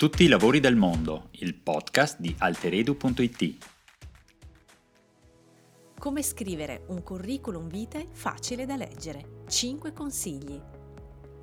Tutti i lavori del mondo, il podcast di alteredu.it. Come scrivere un curriculum vitae facile da leggere. 5 consigli.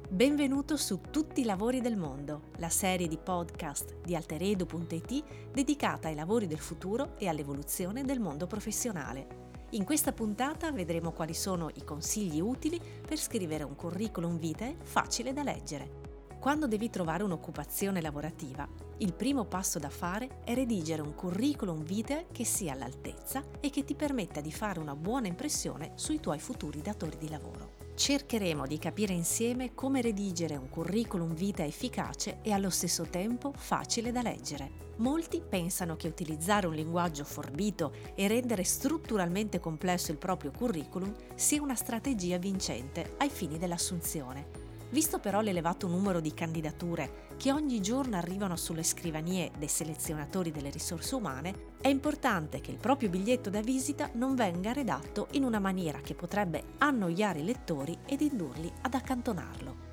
Benvenuto su Tutti i lavori del mondo, la serie di podcast di alteredu.it dedicata ai lavori del futuro e all'evoluzione del mondo professionale. In questa puntata vedremo quali sono i consigli utili per scrivere un curriculum vitae facile da leggere. Quando devi trovare un'occupazione lavorativa, il primo passo da fare è redigere un curriculum vitae che sia all'altezza e che ti permetta di fare una buona impressione sui tuoi futuri datori di lavoro. Cercheremo di capire insieme come redigere un curriculum vitae efficace e allo stesso tempo facile da leggere. Molti pensano che utilizzare un linguaggio forbito e rendere strutturalmente complesso il proprio curriculum sia una strategia vincente ai fini dell'assunzione. Visto però l'elevato numero di candidature che ogni giorno arrivano sulle scrivanie dei selezionatori delle risorse umane, è importante che il proprio biglietto da visita non venga redatto in una maniera che potrebbe annoiare i lettori ed indurli ad accantonarlo.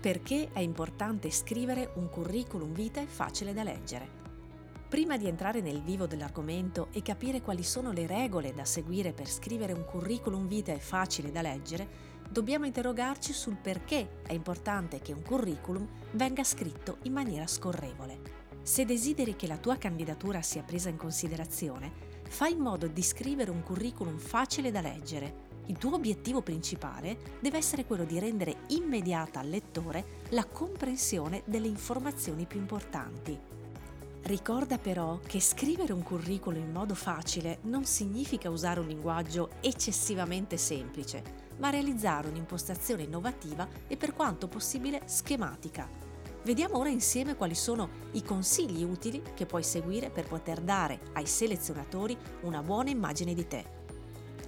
Perché è importante scrivere un curriculum vitae facile da leggere? Prima di entrare nel vivo dell'argomento e capire quali sono le regole da seguire per scrivere un curriculum vitae facile da leggere, dobbiamo interrogarci sul perché è importante che un curriculum venga scritto in maniera scorrevole. Se desideri che la tua candidatura sia presa in considerazione, fai in modo di scrivere un curriculum facile da leggere. Il tuo obiettivo principale deve essere quello di rendere immediata al lettore la comprensione delle informazioni più importanti. Ricorda però che scrivere un curriculum in modo facile non significa usare un linguaggio eccessivamente semplice, ma realizzare un'impostazione innovativa e per quanto possibile schematica. Vediamo ora insieme quali sono i consigli utili che puoi seguire per poter dare ai selezionatori una buona immagine di te.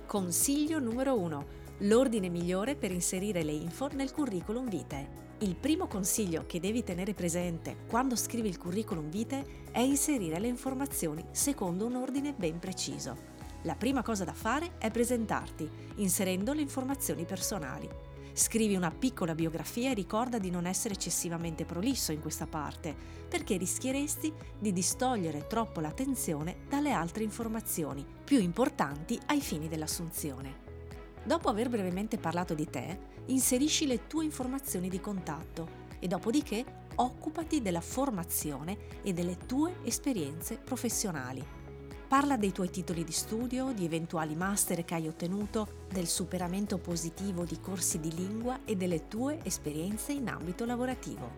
Consiglio numero 1. L'ordine migliore per inserire le info nel curriculum vitae. Il primo consiglio che devi tenere presente quando scrivi il curriculum vitae è inserire le informazioni secondo un ordine ben preciso. La prima cosa da fare è presentarti, inserendo le informazioni personali. Scrivi una piccola biografia e ricorda di non essere eccessivamente prolisso in questa parte, perché rischieresti di distogliere troppo l'attenzione dalle altre informazioni, più importanti ai fini dell'assunzione. Dopo aver brevemente parlato di te, inserisci le tue informazioni di contatto e dopodiché occupati della formazione e delle tue esperienze professionali. Parla dei tuoi titoli di studio, di eventuali master che hai ottenuto, del superamento positivo di corsi di lingua e delle tue esperienze in ambito lavorativo.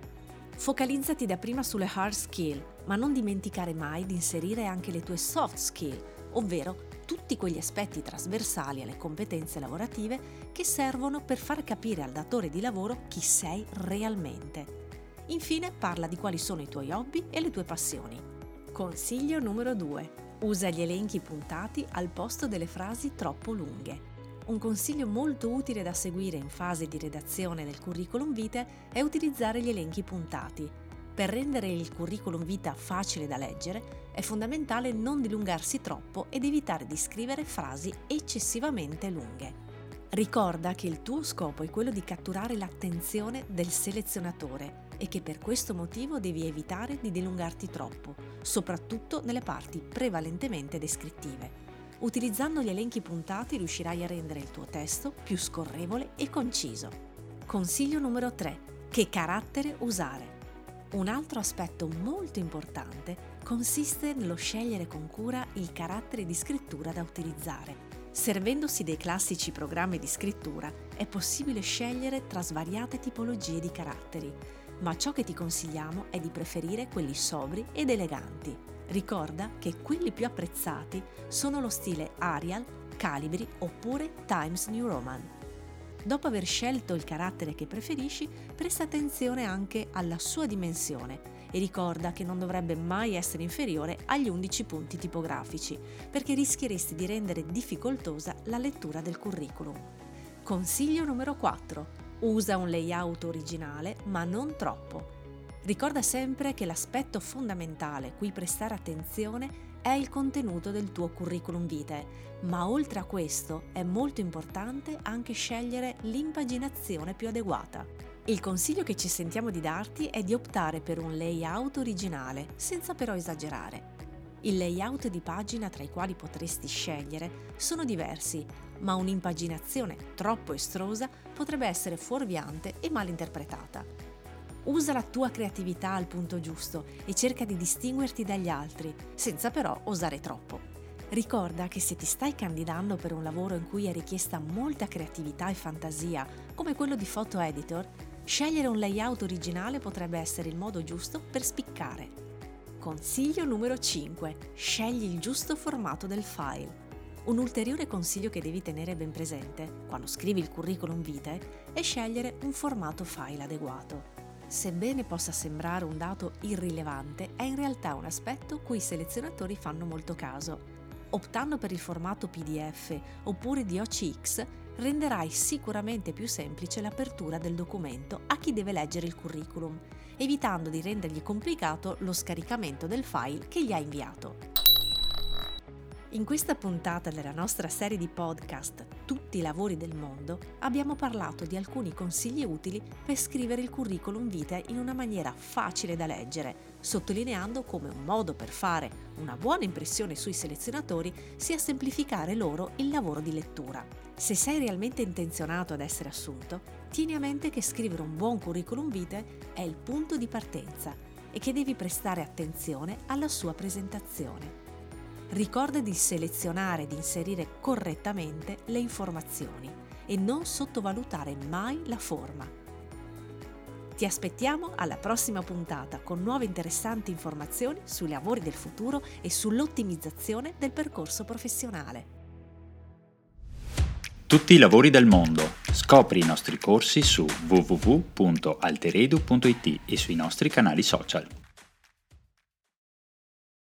Focalizzati dapprima sulle hard skill, ma non dimenticare mai di inserire anche le tue soft skill, ovvero tutti quegli aspetti trasversali alle competenze lavorative che servono per far capire al datore di lavoro chi sei realmente. Infine parla di quali sono i tuoi hobby e le tue passioni. Consiglio numero 2. Usa gli elenchi puntati al posto delle frasi troppo lunghe. Un consiglio molto utile da seguire in fase di redazione del curriculum vitae è utilizzare gli elenchi puntati. Per rendere il curriculum vita facile da leggere è fondamentale non dilungarsi troppo ed evitare di scrivere frasi eccessivamente lunghe. Ricorda che il tuo scopo è quello di catturare l'attenzione del selezionatore e che per questo motivo devi evitare di dilungarti troppo, soprattutto nelle parti prevalentemente descrittive. Utilizzando gli elenchi puntati riuscirai a rendere il tuo testo più scorrevole e conciso. Consiglio numero 3. Che carattere usare? Un altro aspetto molto importante consiste nello scegliere con cura il carattere di scrittura da utilizzare Servendosi dei classici programmi di scrittura è possibile scegliere tra svariate tipologie di caratteri, ma ciò che ti consigliamo è di preferire quelli sobri ed eleganti. Ricorda che quelli più apprezzati sono lo stile Arial, Calibri oppure Times New Roman. Dopo aver scelto il carattere che preferisci, presta attenzione anche alla sua dimensione e ricorda che non dovrebbe mai essere inferiore agli 11 punti tipografici, perché rischieresti di rendere difficoltosa la lettura del curriculum. Consiglio numero 4. Usa un layout originale, ma non troppo. Ricorda sempre che l'aspetto fondamentale cui prestare attenzione è il contenuto del tuo curriculum vitae, ma oltre a questo è molto importante anche scegliere l'impaginazione più adeguata. Il consiglio che ci sentiamo di darti è di optare per un layout originale, senza però esagerare. Il layout di pagina tra i quali potresti scegliere sono diversi, ma un'impaginazione troppo estrosa potrebbe essere fuorviante e mal interpretata. Usa la tua creatività al punto giusto e cerca di distinguerti dagli altri, senza però osare troppo. Ricorda che se ti stai candidando per un lavoro in cui è richiesta molta creatività e fantasia, come quello di photo editor, scegliere un layout originale potrebbe essere il modo giusto per spiccare. Consiglio numero 5. Scegli il giusto formato del file. Un ulteriore consiglio che devi tenere ben presente quando scrivi il curriculum vitae è scegliere un formato file adeguato. Sebbene possa sembrare un dato irrilevante, è in realtà un aspetto cui i selezionatori fanno molto caso. Optando per il formato PDF oppure di OCX, renderai sicuramente più semplice l'apertura del documento a chi deve leggere il curriculum, evitando di rendergli complicato lo scaricamento del file che gli ha inviato. In questa puntata della nostra serie di podcast Tutti i lavori del mondo abbiamo parlato di alcuni consigli utili per scrivere il curriculum vitae in una maniera facile da leggere, sottolineando come un modo per fare una buona impressione sui selezionatori sia semplificare loro il lavoro di lettura. Se sei realmente intenzionato ad essere assunto, tieni a mente che scrivere un buon curriculum vitae è il punto di partenza e che devi prestare attenzione alla sua presentazione ricorda di selezionare e di inserire correttamente le informazioni e non sottovalutare mai la forma. Ti aspettiamo alla prossima puntata con nuove interessanti informazioni sui lavori del futuro e sull'ottimizzazione del percorso professionale. Tutti i lavori del mondo. Scopri i nostri corsi su www.alteredu.it e sui nostri canali social.